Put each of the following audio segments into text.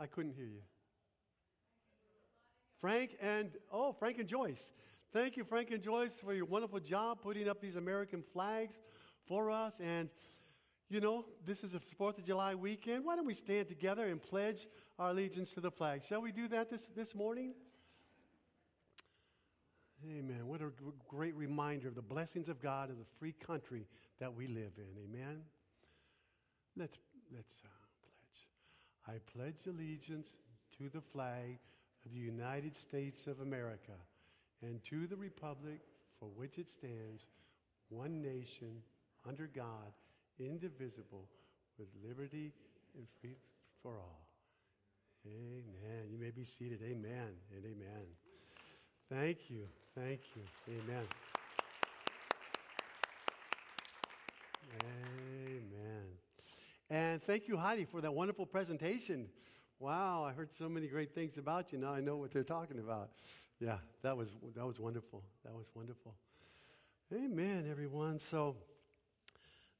I couldn't hear you. Frank and, oh, Frank and Joyce. Thank you, Frank and Joyce, for your wonderful job putting up these American flags for us. And, you know, this is a 4th of July weekend. Why don't we stand together and pledge our allegiance to the flag? Shall we do that this, this morning? Amen. What a great reminder of the blessings of God and the free country that we live in. Amen. Let's, let's uh. I pledge allegiance to the flag of the United States of America and to the republic for which it stands, one nation, under God, indivisible, with liberty and freedom for all. Amen. You may be seated. Amen and amen. Thank you. Thank you. Amen. Amen. And thank you, Heidi, for that wonderful presentation. Wow, I heard so many great things about you. Now I know what they're talking about. Yeah, that was that was wonderful. That was wonderful. Amen, everyone. So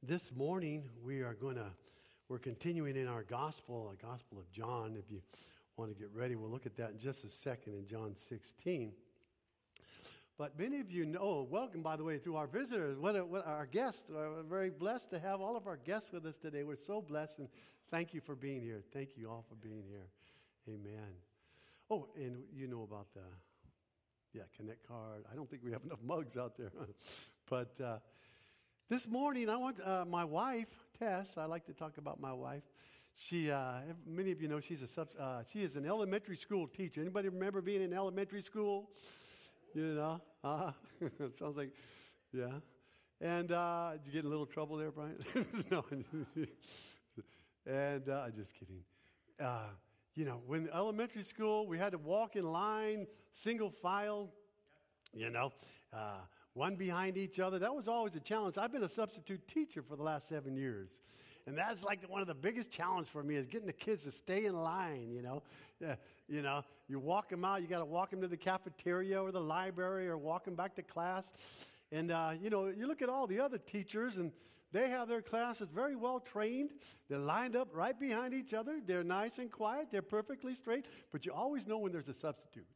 this morning we are going to we're continuing in our gospel, the Gospel of John. If you want to get ready, we'll look at that in just a second in John 16. But many of you know, welcome, by the way, to our visitors, what, a, what our guests. We're very blessed to have all of our guests with us today. We're so blessed, and thank you for being here. Thank you all for being here. Amen. Oh, and you know about the, yeah, Connect card. I don't think we have enough mugs out there. but uh, this morning, I want uh, my wife, Tess, I like to talk about my wife. She, uh, many of you know she's a sub, uh, she is an elementary school teacher. Anybody remember being in elementary school? You know, uh, sounds like, yeah. And uh, did you get in a little trouble there, Brian? no. and uh, just kidding. Uh, you know, when elementary school, we had to walk in line, single file, you know, uh, one behind each other. That was always a challenge. I've been a substitute teacher for the last seven years. And that's like one of the biggest challenges for me is getting the kids to stay in line, you know. Uh, you know, you walk them out, you got to walk them to the cafeteria or the library or walk them back to class. And, uh, you know, you look at all the other teachers and they have their classes very well trained. They're lined up right behind each other. They're nice and quiet. They're perfectly straight. But you always know when there's a substitute.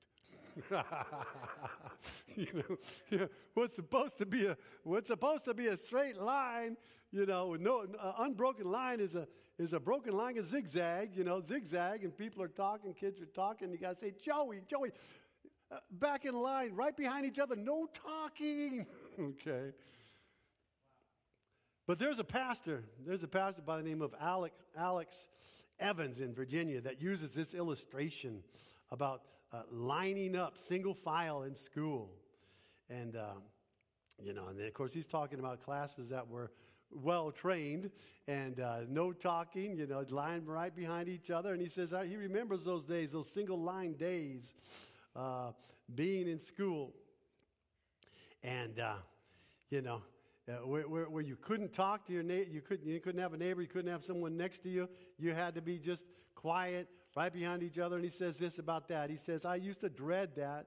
you know, what's supposed to be a what's supposed to be a straight line, you know, no uh, unbroken line is a is a broken line, a zigzag, you know, zigzag, and people are talking, kids are talking. You got to say, Joey, Joey, uh, back in line, right behind each other, no talking. okay. But there's a pastor, there's a pastor by the name of Alex, Alex Evans in Virginia that uses this illustration about uh, lining up single file in school. And, um, you know, and then of course he's talking about classes that were well trained and uh, no talking, you know, lying right behind each other. And he says uh, he remembers those days, those single line days, uh, being in school. And, uh, you know, uh, where, where, where, you couldn't talk to your neighbor, you couldn't, you couldn't have a neighbor, you couldn't have someone next to you. You had to be just quiet, right behind each other. And he says this about that. He says, I used to dread that.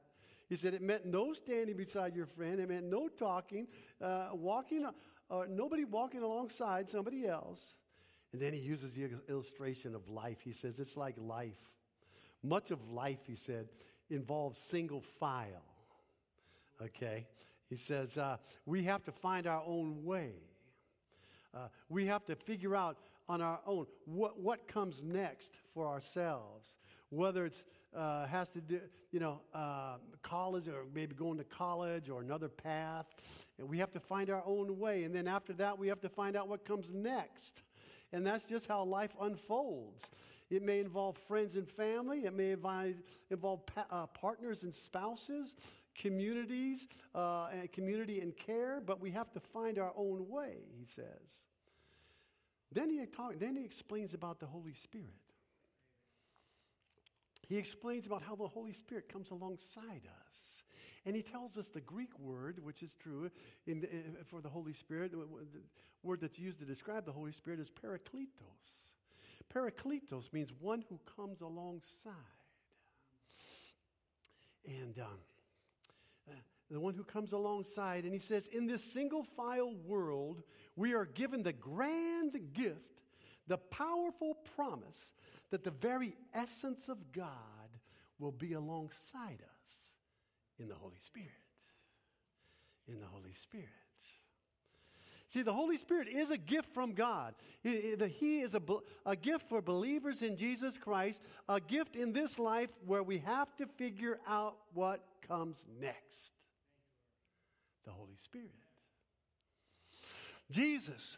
He said it meant no standing beside your friend. It meant no talking, uh, walking, uh, nobody walking alongside somebody else. And then he uses the illustration of life. He says it's like life. Much of life, he said, involves single file. Okay? He says uh, we have to find our own way. Uh, we have to figure out on our own what, what comes next for ourselves, whether it's uh, has to do, you know, uh, college or maybe going to college or another path. And we have to find our own way. And then after that, we have to find out what comes next. And that's just how life unfolds. It may involve friends and family. It may involve pa- uh, partners and spouses, communities, uh, and community and care. But we have to find our own way, he says. Then he, talk, then he explains about the Holy Spirit. He explains about how the Holy Spirit comes alongside us And he tells us the Greek word, which is true in the, for the Holy Spirit, the word that's used to describe the Holy Spirit is parakletos. Parakletos means one who comes alongside. And um, the one who comes alongside, and he says, In this single file world, we are given the grand gift, the powerful promise that the very essence of God will be alongside us in the Holy Spirit. In the Holy Spirit. See, the Holy Spirit is a gift from God. He is a, a gift for believers in Jesus Christ, a gift in this life where we have to figure out what comes next. The Holy Spirit. Jesus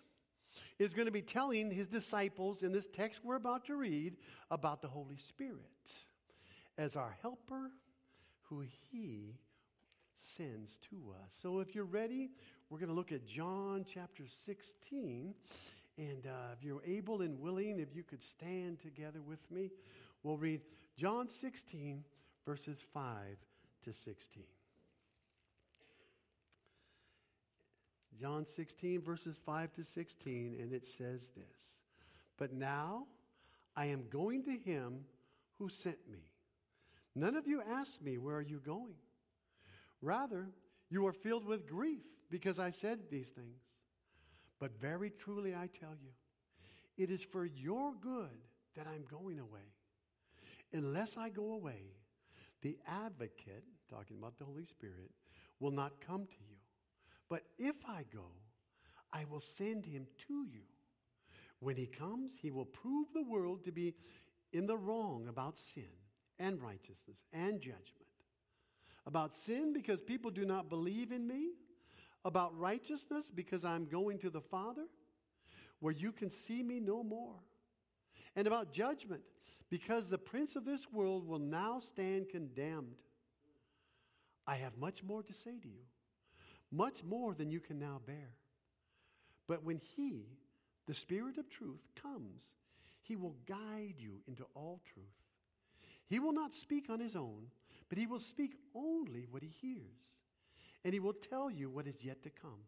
is going to be telling his disciples in this text we're about to read about the Holy Spirit as our helper who he sends to us. So if you're ready, we're going to look at John chapter 16. And uh, if you're able and willing, if you could stand together with me, we'll read John 16, verses 5 to 16. John 16, verses 5 to 16, and it says this But now I am going to him who sent me. None of you asked me, Where are you going? Rather, you are filled with grief because I said these things. But very truly I tell you, it is for your good that I'm going away. Unless I go away, the advocate, talking about the Holy Spirit, will not come to you. But if I go, I will send him to you. When he comes, he will prove the world to be in the wrong about sin and righteousness and judgment. About sin, because people do not believe in me about righteousness because I'm going to the Father where you can see me no more, and about judgment because the prince of this world will now stand condemned. I have much more to say to you, much more than you can now bear. But when He, the Spirit of truth, comes, He will guide you into all truth. He will not speak on His own, but He will speak only what He hears and he will tell you what is yet to come.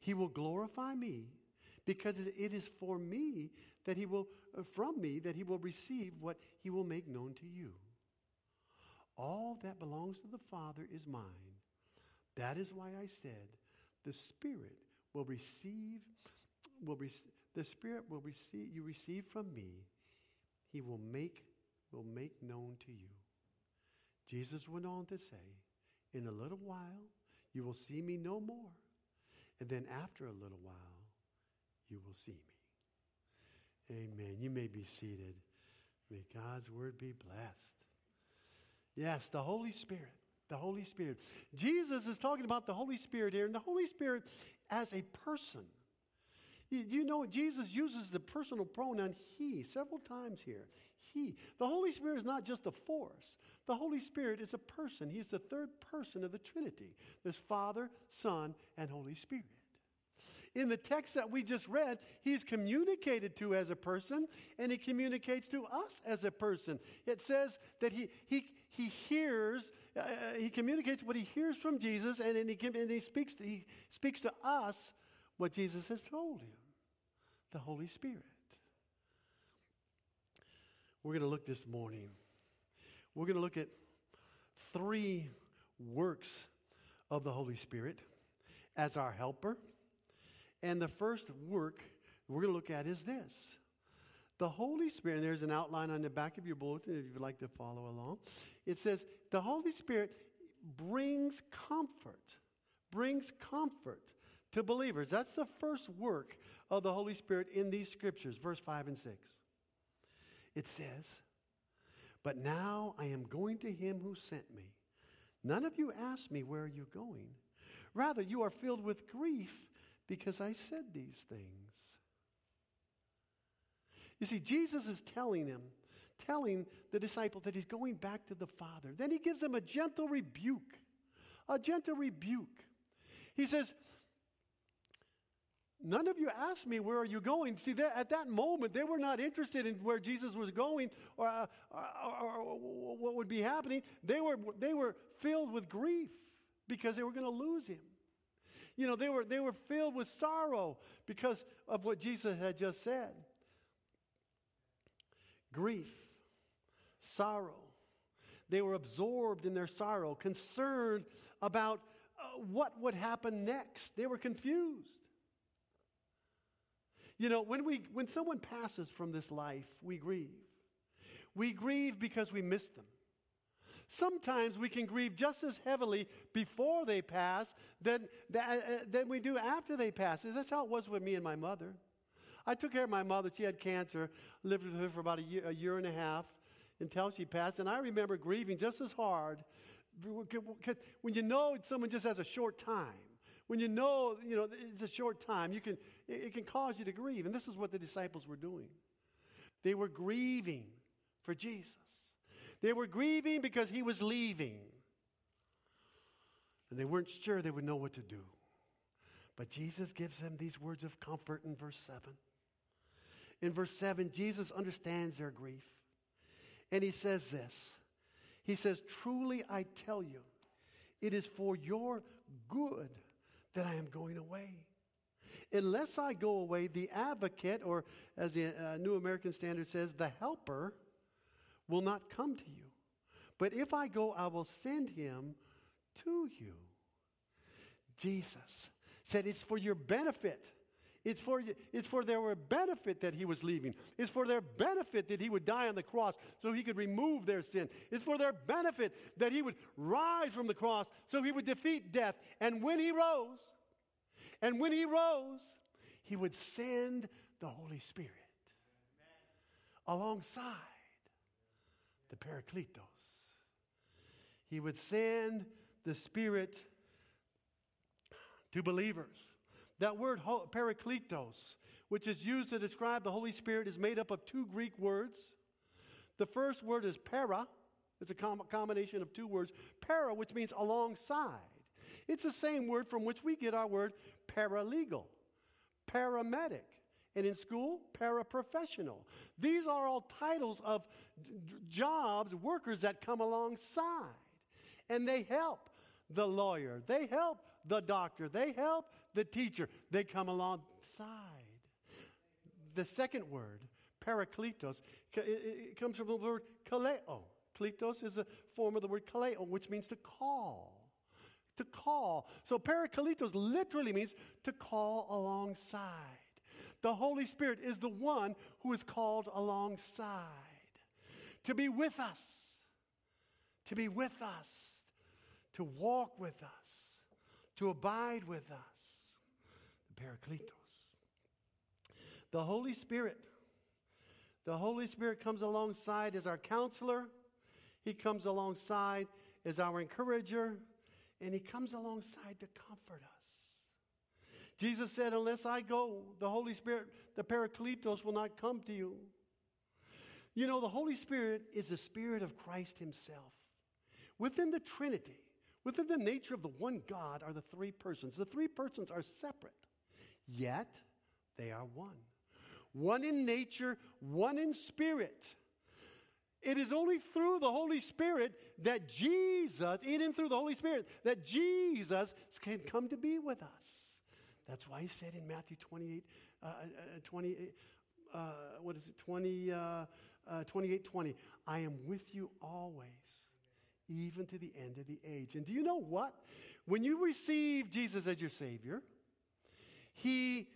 He will glorify me because it is for me that he will, uh, from me, that he will receive what he will make known to you. All that belongs to the Father is mine. That is why I said, the Spirit will receive, will re- the Spirit will receive, you receive from me, he will make, will make known to you. Jesus went on to say, in a little while, you will see me no more. And then after a little while, you will see me. Amen. You may be seated. May God's word be blessed. Yes, the Holy Spirit. The Holy Spirit. Jesus is talking about the Holy Spirit here, and the Holy Spirit as a person. You, you know, Jesus uses the personal pronoun he several times here. He. The Holy Spirit is not just a force. The Holy Spirit is a person. He's the third person of the Trinity. There's Father, Son, and Holy Spirit. In the text that we just read, he's communicated to as a person, and he communicates to us as a person. It says that he, he, he hears, uh, uh he communicates what he hears from Jesus, and, and, he, and he, speaks to, he speaks to us what Jesus has told him the Holy Spirit. We're going to look this morning we're going to look at three works of the Holy Spirit as our helper. And the first work we're going to look at is this the Holy Spirit, and there's an outline on the back of your bulletin if you'd like to follow along. It says, The Holy Spirit brings comfort, brings comfort to believers. That's the first work of the Holy Spirit in these scriptures, verse 5 and 6. It says, but now I am going to him who sent me. None of you asked me, Where are you going? Rather, you are filled with grief because I said these things. You see, Jesus is telling him, telling the disciple that he's going back to the Father. Then he gives them a gentle rebuke. A gentle rebuke. He says, None of you asked me, Where are you going? See, at that moment, they were not interested in where Jesus was going or, uh, or, or, or what would be happening. They were, they were filled with grief because they were going to lose him. You know, they were, they were filled with sorrow because of what Jesus had just said. Grief, sorrow. They were absorbed in their sorrow, concerned about uh, what would happen next. They were confused. You know, when, we, when someone passes from this life, we grieve. We grieve because we miss them. Sometimes we can grieve just as heavily before they pass than, than, uh, we do after they pass. That's how it was with me and my mother. I took care of my mother. She had cancer, lived with her for about a year, a year and a half until she passed. And I remember grieving just as hard when you know someone just has a short time when you know, you know, it's a short time, you can, it, can cause you to grieve. And this is what the disciples were doing. They were grieving for Jesus. They were grieving because he was leaving. And they weren't sure they would know what to do. But Jesus gives them these words of comfort in verse 7. In verse 7, Jesus understands their grief. And he says this He says, Truly I tell you, it is for your good that I am going away. Unless I go away, the advocate, or as the uh, New American Standard says, the helper, will not come to you. But if I go, I will send him to you. Jesus said, It's for your benefit. It's for, it's for their benefit that he was leaving. It's for their benefit that he would die on the cross so he could remove their sin. It's for their benefit that he would rise from the cross so he would defeat death. And when he rose, and when he rose, he would send the Holy Spirit alongside the Parakletos. He would send the Spirit to believers. That word parakletos, which is used to describe the Holy Spirit, is made up of two Greek words. The first word is para, it's a com- combination of two words. Para, which means alongside. It's the same word from which we get our word paralegal, paramedic, and in school, paraprofessional. These are all titles of jobs, workers that come alongside. And they help the lawyer, they help the doctor, they help the teacher. They come alongside. The second word, parakletos, it comes from the word kaleo. Kletos is a form of the word kaleo, which means to call. To call. So parakletos literally means to call alongside. The Holy Spirit is the one who is called alongside. To be with us. To be with us. To walk with us. To abide with us. Parakletos. The Holy Spirit. The Holy Spirit comes alongside as our counselor. He comes alongside as our encourager. And He comes alongside to comfort us. Jesus said, Unless I go, the Holy Spirit, the Parakletos, will not come to you. You know, the Holy Spirit is the Spirit of Christ Himself. Within the Trinity, within the nature of the one God, are the three persons. The three persons are separate. Yet they are one. One in nature, one in spirit. It is only through the Holy Spirit that Jesus, in and through the Holy Spirit, that Jesus can come to be with us. That's why he said in Matthew 28, uh, uh, 28 uh, what is it, 20, uh, uh, 28, 20, I am with you always, even to the end of the age. And do you know what? When you receive Jesus as your Savior, he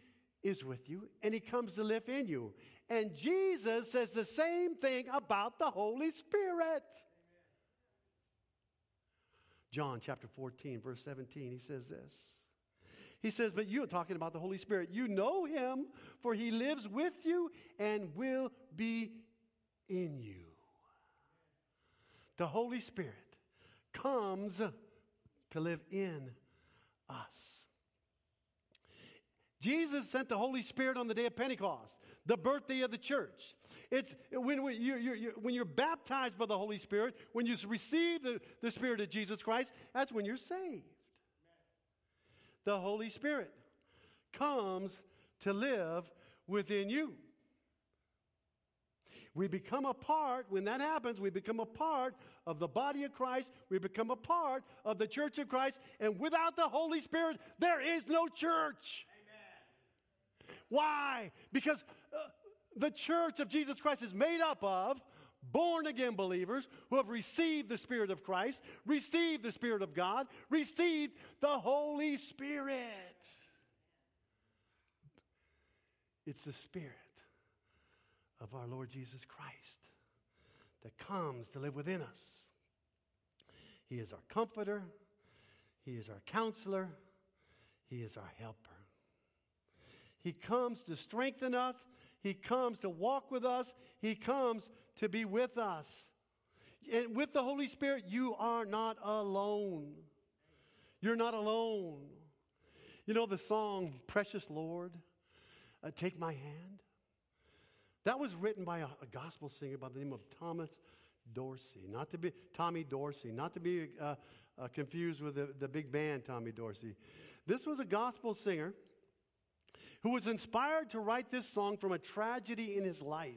is with you and He comes to live in you. And Jesus says the same thing about the Holy Spirit. John chapter 14, verse 17, he says this. He says, But you are talking about the Holy Spirit. You know him, for he lives with you and will be in you. The Holy Spirit comes to live in us. Jesus sent the Holy Spirit on the day of Pentecost, the birthday of the church. It's when, you're, you're, when you're baptized by the Holy Spirit, when you receive the, the Spirit of Jesus Christ, that's when you're saved. The Holy Spirit comes to live within you. We become a part, when that happens, we become a part of the body of Christ. We become a part of the church of Christ. And without the Holy Spirit, there is no church. Amen. Why? Because uh, the church of Jesus Christ is made up of born again believers who have received the Spirit of Christ, received the Spirit of God, received the Holy Spirit. It's the Spirit of our Lord Jesus Christ that comes to live within us. He is our comforter, He is our counselor, He is our helper. He comes to strengthen us, He comes to walk with us, He comes to be with us. And with the Holy Spirit, you are not alone. You're not alone. You know the song, Precious Lord, uh, Take My Hand? That was written by a, a, gospel singer by the name of Thomas Dorsey, not to be Tommy Dorsey, not to be uh, uh, confused with the, the big band Tommy Dorsey. This was a gospel singer who was inspired to write this song from a tragedy in his life.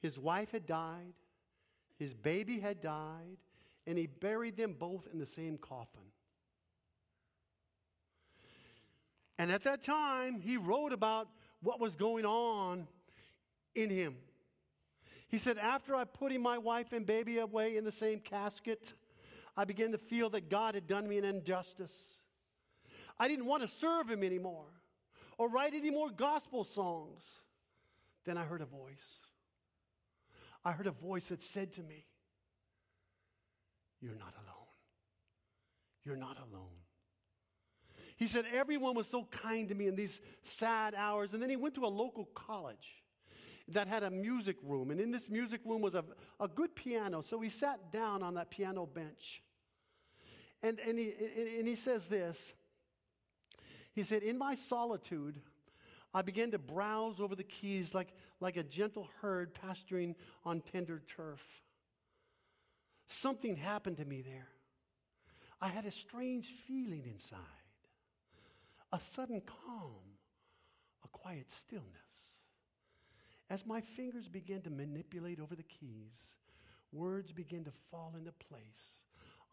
His wife had died, his baby had died, and he buried them both in the same coffin. And at that time, he wrote about what was going on in him. He said, After I putting my wife and baby away in the same casket, I began to feel that God had done me an injustice. I didn't want to serve him anymore or write any more gospel songs. Then I heard a voice. I heard a voice that said to me, You're not alone. You're not alone. He said, Everyone was so kind to me in these sad hours. And then he went to a local college that had a music room. And in this music room was a, a good piano. So he sat down on that piano bench. And, and, he, and he says this He said, In my solitude, I began to browse over the keys like, like a gentle herd pasturing on tender turf. Something happened to me there. I had a strange feeling inside a sudden calm, a quiet stillness. As my fingers began to manipulate over the keys, words began to fall into place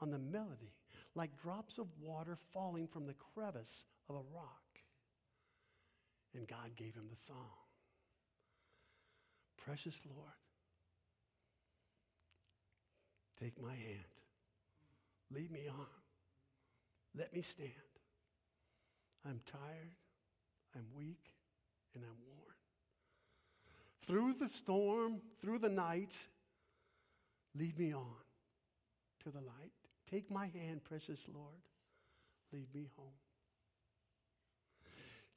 on the melody like drops of water falling from the crevice of a rock. And God gave him the song Precious Lord, take my hand, lead me on, let me stand. I'm tired, I'm weak, and I'm worn. Through the storm, through the night, lead me on to the light. Take my hand, precious Lord. Lead me home.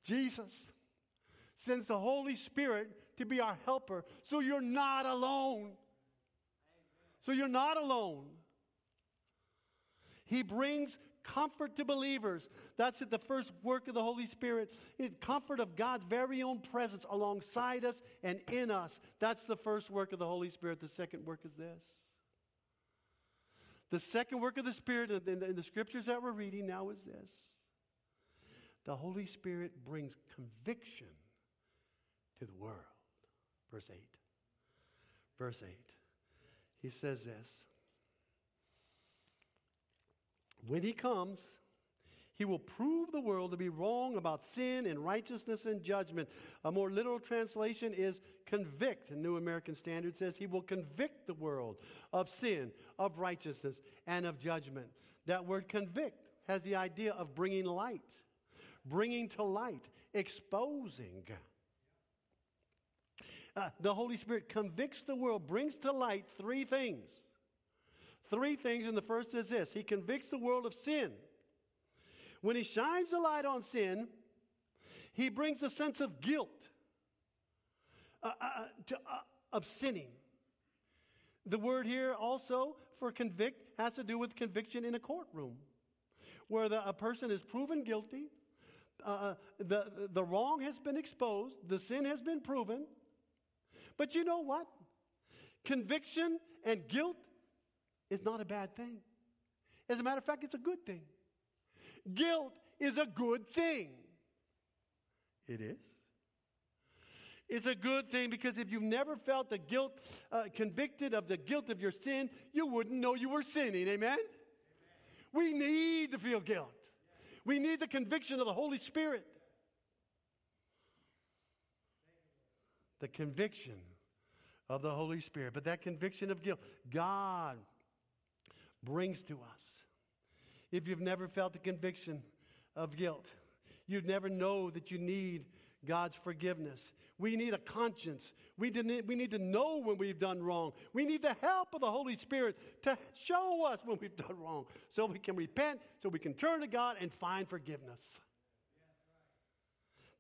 Jesus sends the Holy Spirit to be our helper so you're not alone. So you're not alone. He brings comfort to believers. That's the first work of the Holy Spirit. It's comfort of God's very own presence alongside us and in us. That's the first work of the Holy Spirit. The second work is this. The second work of the Spirit in the, in the scriptures that we're reading now is this the Holy Spirit brings conviction to the world. Verse 8. Verse 8. He says this when he comes, he will prove the world to be wrong about sin and righteousness and judgment. A more literal translation is convict. The New American Standard says he will convict the world of sin, of righteousness, and of judgment. That word convict has the idea of bringing light, bringing to light, exposing. Uh, the Holy Spirit convicts the world, brings to light three things Three things, and the first is this He convicts the world of sin. When He shines the light on sin, He brings a sense of guilt, uh, uh, uh to, uh, of sinning. The word here also for convict has to do with conviction in a courtroom, where the, a person is proven guilty, uh, uh, the, the wrong has been exposed, the sin has been proven. But you know what? Conviction and guilt is not a bad thing. As a matter of fact, it's a good thing. Guilt is a good thing. It is. It's a good thing because if you've never felt the guilt, uh, convicted of the guilt of your sin, you wouldn't know you were sinning. Amen? Amen? We need to feel guilt. We need the conviction of the Holy Spirit. The conviction of the Holy Spirit. But that conviction of guilt, God brings to us. If you've never felt the conviction of guilt, you'd never know that you need God's forgiveness. We need a conscience. We need, we need to know when we've done wrong. We need the help of the Holy Spirit to show us when we've done wrong so we can repent, so we can turn to God and find forgiveness.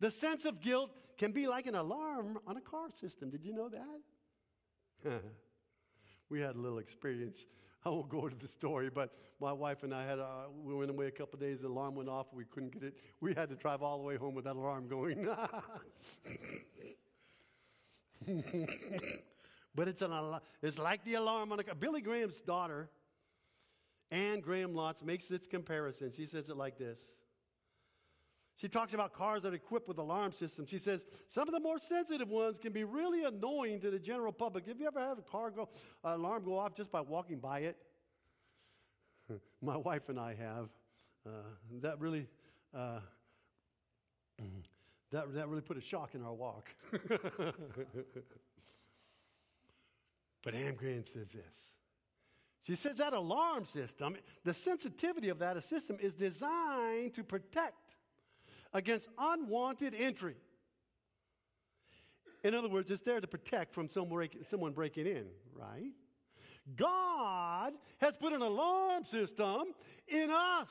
The sense of guilt can be like an alarm on a car system. Did you know that? we had a little experience. I won't go into the story, but my wife and I had, a, we went away a couple days, the alarm went off, we couldn't get it. We had to drive all the way home with that alarm going. but it's, an, it's like the alarm on a. Billy Graham's daughter, Anne Graham Lotz, makes this comparison. She says it like this. She talks about cars that are equipped with alarm systems. She says some of the more sensitive ones can be really annoying to the general public. Have you ever had a car go, uh, alarm go off just by walking by it? My wife and I have. Uh, that really, uh, that, that really put a shock in our walk. but Anne Graham says this. She says that alarm system, the sensitivity of that system is designed to protect against unwanted entry. In other words, it's there to protect from someone breaking in, right? God has put an alarm system in us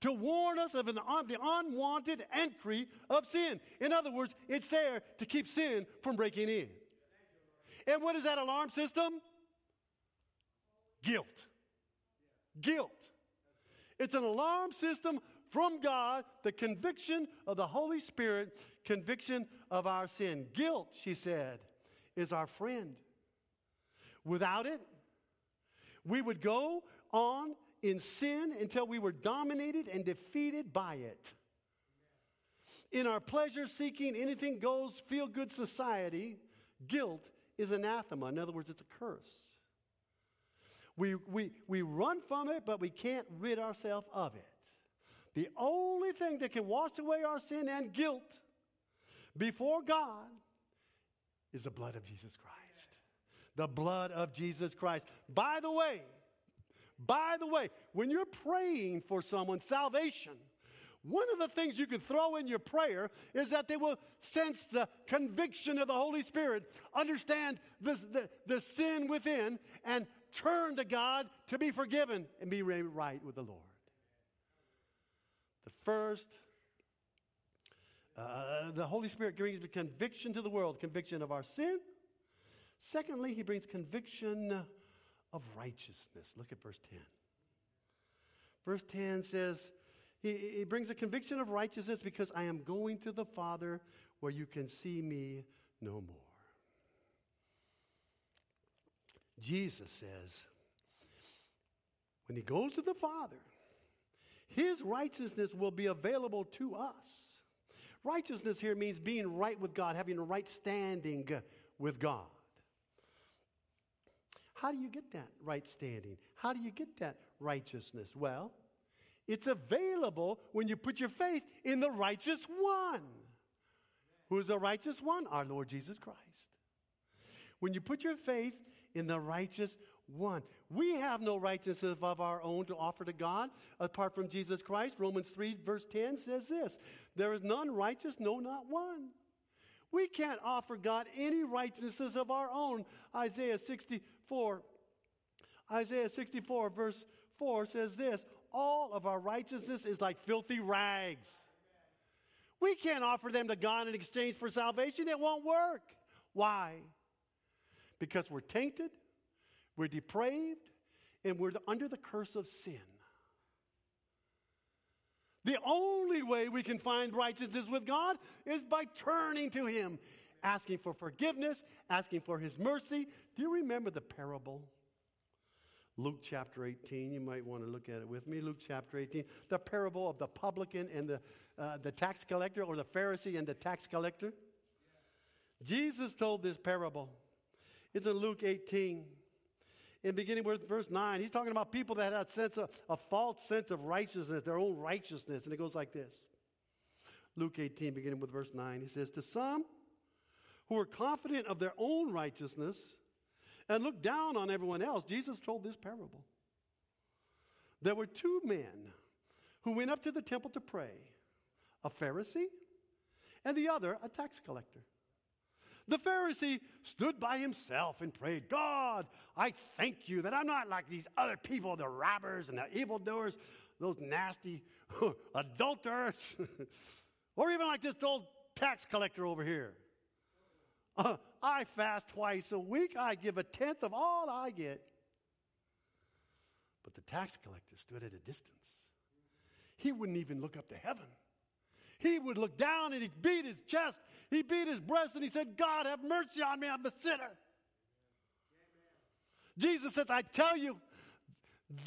to warn us of an, the unwanted entry of sin. In other words, it's there to keep sin from breaking in. And what is that alarm system? Guilt. Guilt. It's an alarm system from God, the conviction of the Holy Spirit, conviction of our sin. Guilt, she said, is our friend. Without it, we would go on in sin until we were dominated and defeated by it. In our pleasure seeking, anything goes, feel good society, guilt is anathema. In other words, it's a curse. We, we, we run from it, but we can't rid ourselves of it. The only thing that can wash away our sin and guilt before God is the blood of Jesus Christ. The blood of Jesus Christ. By the way, by the way, when you're praying for someone salvation, one of the things you can throw in your prayer is that they will sense the conviction of the Holy Spirit, understand the, the, the sin within, and turn to God to be forgiven and be right with the Lord. First, uh, the Holy Spirit brings conviction to the world, conviction of our sin. Secondly, he brings conviction of righteousness. Look at verse 10. Verse 10 says, he, he brings a conviction of righteousness because I am going to the Father where you can see me no more. Jesus says, when he goes to the Father, his righteousness will be available to us. Righteousness here means being right with God, having a right standing with God. How do you get that right standing? How do you get that righteousness? Well, it's available when you put your faith in the righteous one. Who is the righteous one? Our Lord Jesus Christ. When you put your faith in the righteous one. We have no righteousness of our own to offer to God apart from Jesus Christ. Romans 3, verse 10 says this There is none righteous, no, not one. We can't offer God any righteousness of our own. Isaiah 64, Isaiah 64, verse 4 says this All of our righteousness is like filthy rags. We can't offer them to God in exchange for salvation. It won't work. Why? Because we're tainted, we're depraved and we're under the curse of sin. The only way we can find righteousness with God is by turning to Him, asking for forgiveness, asking for His mercy. Do you remember the parable? Luke chapter 18. You might want to look at it with me. Luke chapter 18. The parable of the publican and the, uh, the tax collector, or the Pharisee and the tax collector. Jesus told this parable. It's in Luke 18. In beginning with verse 9, he's talking about people that had a sense of a false sense of righteousness, their own righteousness. And it goes like this. Luke 18, beginning with verse 9, he says, To some who are confident of their own righteousness and look down on everyone else, Jesus told this parable. There were two men who went up to the temple to pray a Pharisee and the other a tax collector. The Pharisee stood by himself and prayed, God, I thank you that I'm not like these other people, the robbers and the evildoers, those nasty adulterers, or even like this old tax collector over here. Uh, I fast twice a week. I give a tenth of all I get. But the tax collector stood at a distance. He wouldn't even look up to heaven. He would look down and he beat his chest. He beat his breast and he said, God, have mercy on me. I'm a sinner. Jesus says, I tell you,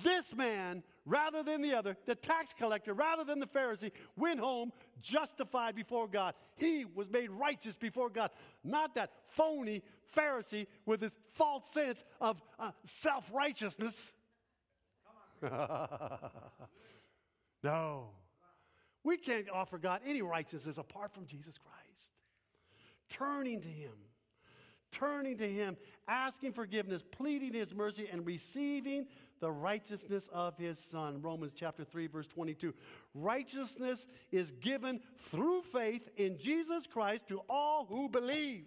this man, rather than the other, the tax collector, rather than the Pharisee, went home justified before God. He was made righteous before God. Not that phony Pharisee with his false sense of uh, self righteousness. no. We can't offer God any righteousness apart from Jesus Christ. Turning to Him, turning to Him, asking forgiveness, pleading His mercy, and receiving the righteousness of His Son. Romans chapter 3, verse 22. Righteousness is given through faith in Jesus Christ to all who believe.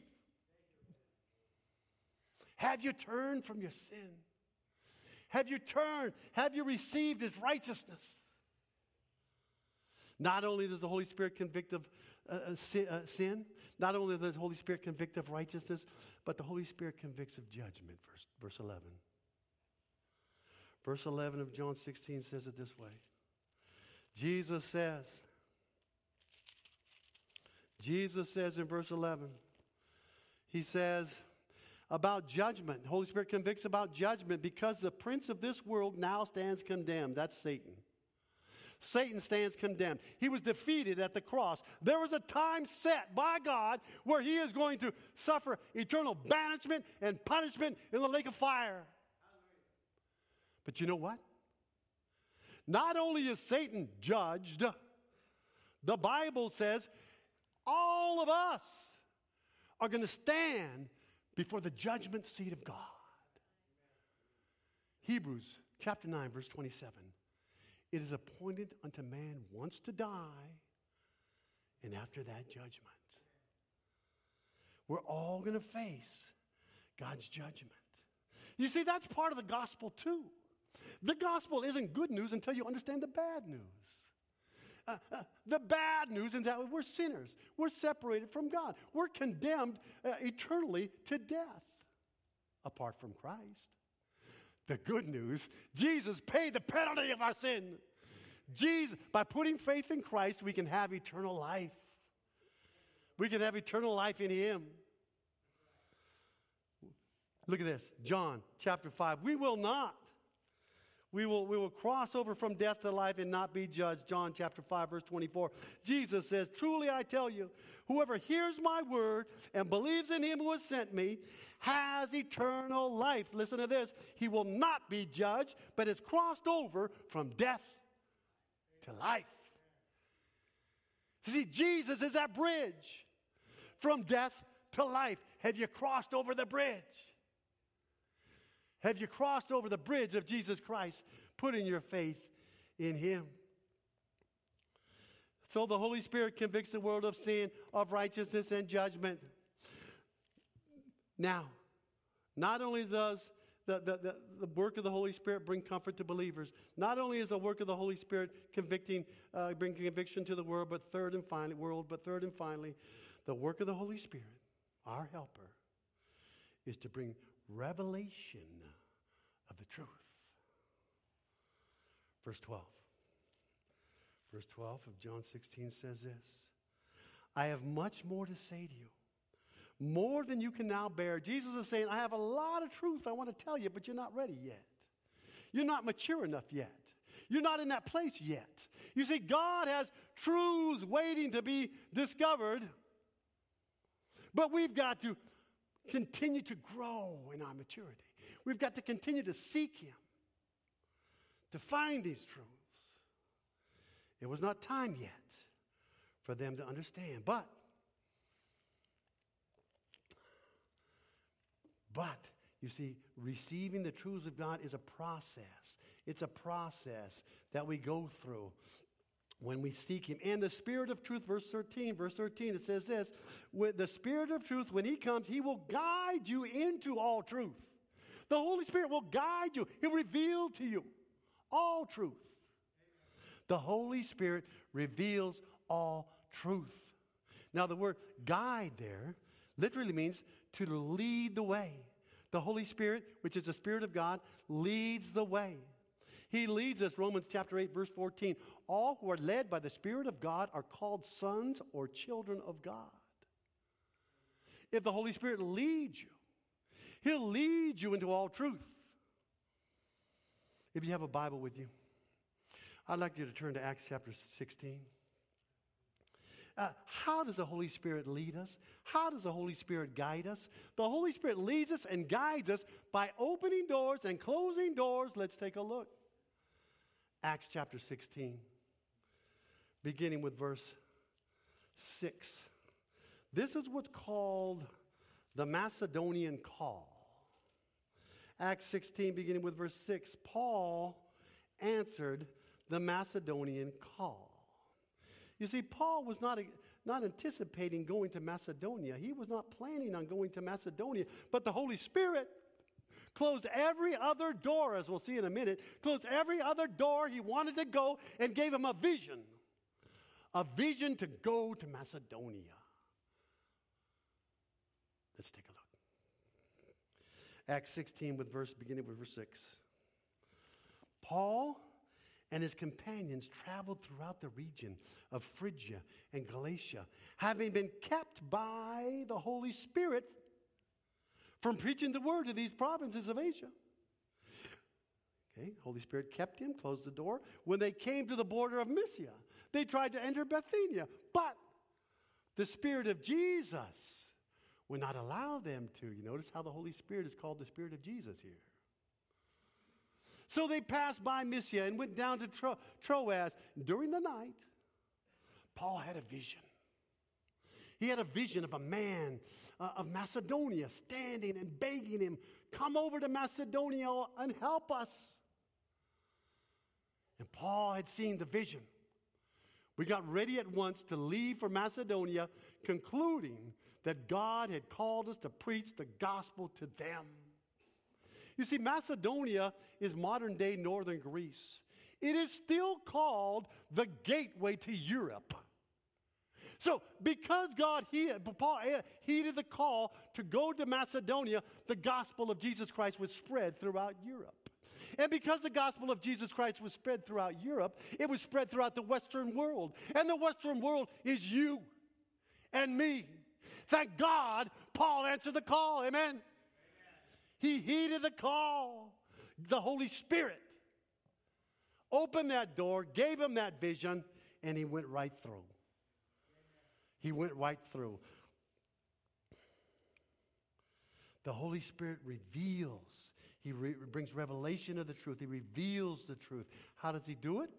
Have you turned from your sin? Have you turned? Have you received His righteousness? Not only does the Holy Spirit convict of uh, uh sin, uh, sin, not only does the Holy Spirit convict of righteousness, but the Holy Spirit convicts of judgment. Verse, verse 11. Verse 11 of John 16 says it this way Jesus says, Jesus says in verse 11, He says, about judgment. The Holy Spirit convicts about judgment because the prince of this world now stands condemned. That's Satan. Satan stands condemned. He was defeated at the cross. There was a time set by God where he is going to suffer eternal banishment and punishment in the lake of fire. But you know what? Not only is Satan judged, the Bible says all of us are going to stand before the judgment seat of God. Hebrews chapter 9, verse 27. It is appointed unto man once to die, and after that, judgment. We're all going to face God's judgment. You see, that's part of the gospel, too. The gospel isn't good news until you understand the bad news. Uh, uh, the bad news is that we're sinners. We're separated from God. We're condemned uh, eternally to death apart from Christ. The good news Jesus paid the penalty of our sin. Jesus, by putting faith in Christ, we can have eternal life. We can have eternal life in Him. Look at this John chapter 5. We will not. We will, we will cross over from death to life and not be judged. John chapter 5, verse 24. Jesus says, Truly I tell you, whoever hears my word and believes in him who has sent me has eternal life. Listen to this. He will not be judged, but is crossed over from death to life. See, Jesus is that bridge from death to life. Have you crossed over the bridge? Have you crossed over the bridge of Jesus Christ, putting your faith in Him? So the Holy Spirit convicts the world of sin, of righteousness, and judgment. Now, not only does the, the, the, work of the Holy Spirit bring comfort to believers, not only is the work of the Holy Spirit convicting, uh, bringing conviction to the world, but third and finally, world, but third and finally, the work of the Holy Spirit, our helper, is to bring revelation of the truth. Verse 12. Verse 12 of John 16 says this I have much more to say to you, more than you can now bear. Jesus is saying, I have a lot of truth I want to tell you, but you're not ready yet. You're not mature enough yet. You're not in that place yet. You see, God has truths waiting to be discovered, but we've got to continue to grow in our maturity. We've got to continue to seek Him to find these truths. It was not time yet for them to understand, but but you see, receiving the truths of God is a process. It's a process that we go through when we seek Him. And the Spirit of truth, verse 13, verse 13, it says this with the Spirit of truth, when He comes, He will guide you into all truth. The Holy Spirit will guide you, He'll reveal to you all truth. The Holy Spirit reveals all truth. Now, the word guide there literally means to lead the way. The Holy Spirit, which is the Spirit of God, leads the way. He leads us, Romans chapter 8, verse 14. All who are led by the Spirit of God are called sons or children of God. If the Holy Spirit leads you, He'll lead you into all truth. If you have a Bible with you, I'd like you to turn to Acts chapter 16. Uh, how does the Holy Spirit lead us? How does the Holy Spirit guide us? The Holy Spirit leads us and guides us by opening doors and closing doors. Let's take a look. Acts chapter 16, beginning with verse 6. This is what's called the Macedonian call. Acts 16, beginning with verse 6. Paul answered the Macedonian call. You see, Paul was not, not anticipating going to Macedonia. He was not planning on going to Macedonia, but the Holy Spirit closed every other door, as we'll see in a minute, closed every other door he wanted to go and gave him a vision a vision to go to Macedonia. Let's take a look. Acts 16 with verse beginning with verse 6. Paul and his companions traveled throughout the region of Phrygia and Galatia, having been kept by the Holy Spirit from preaching the word to these provinces of Asia. Okay, Holy Spirit kept him, closed the door. When they came to the border of Mysia, they tried to enter Bithynia, but the Spirit of Jesus would not allow them to. You notice how the Holy Spirit is called the Spirit of Jesus here. So they passed by Mysia and went down to Tro- Troas. During the night, Paul had a vision. He had a vision of a man uh, of Macedonia standing and begging him, Come over to Macedonia and help us. And Paul had seen the vision. We got ready at once to leave for Macedonia, concluding that God had called us to preach the gospel to them. You see, Macedonia is modern day northern Greece. It is still called the gateway to Europe. So, because God heeded, Paul eh, heeded the call to go to Macedonia, the gospel of Jesus Christ was spread throughout Europe. And because the gospel of Jesus Christ was spread throughout Europe, it was spread throughout the Western world. And the Western world is you and me. Thank God Paul answered the call. Amen. He heeded the call. The Holy Spirit opened that door, gave him that vision, and he went right through. He went right through. The Holy Spirit reveals. He re- brings revelation of the truth. He reveals the truth. How does he do it?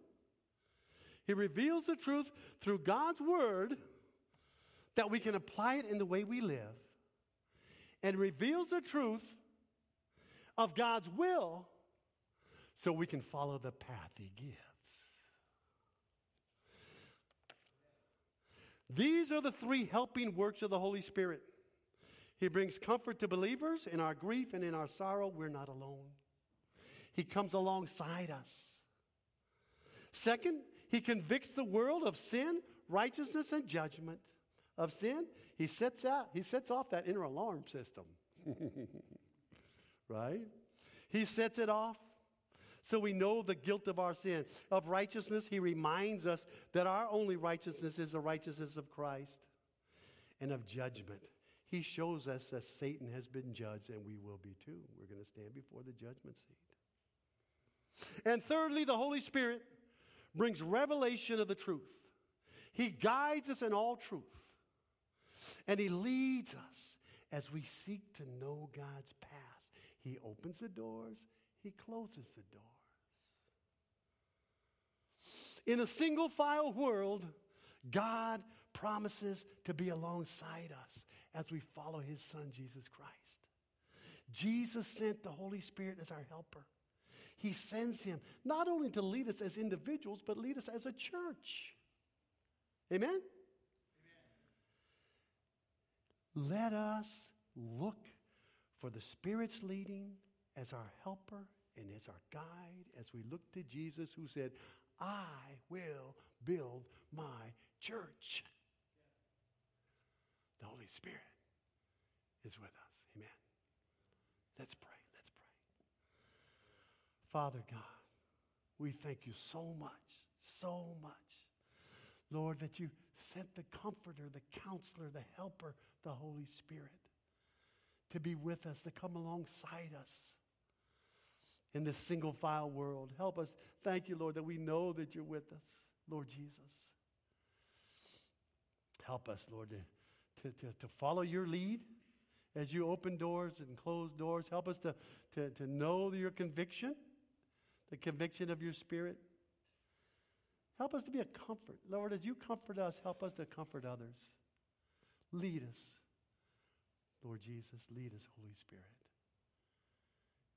He reveals the truth through God's word that we can apply it in the way we live and reveals the truth of God's will so we can follow the path He gives. These are the three helping works of the Holy Spirit. He brings comfort to believers in our grief and in our sorrow. We're not alone. He comes alongside us. Second, he convicts the world of sin, righteousness, and judgment. Of sin, he sets out, he sets off that inner alarm system. right? He sets it off so we know the guilt of our sin. Of righteousness, he reminds us that our only righteousness is the righteousness of Christ. And of judgment, he shows us that Satan has been judged and we will be too. We're going to stand before the judgment seat. And thirdly, the Holy Spirit brings revelation of the truth. He guides us in all truth. And He leads us as we seek to know God's path. He opens the doors, He closes the doors. In a single file world, God promises to be alongside us as we follow His Son, Jesus Christ. Jesus sent the Holy Spirit as our helper. He sends him not only to lead us as individuals, but lead us as a church. Amen? Amen? Let us look for the Spirit's leading as our helper and as our guide as we look to Jesus, who said, I will build my church. The Holy Spirit is with us. Amen. Let's pray. Let's pray. Father God, we thank you so much, so much. Lord, that you sent the comforter, the counselor, the helper, the Holy Spirit to be with us, to come alongside us in this single file world. Help us. Thank you, Lord, that we know that you're with us, Lord Jesus. Help us, Lord, to, to, to, follow your lead as you open doors and close doors. Help us to, to, to know your conviction, the conviction of your spirit. Help us to be a comfort. Lord, as you comfort us, help us to comfort others. Lead us. Lord Jesus, lead us, Holy Spirit.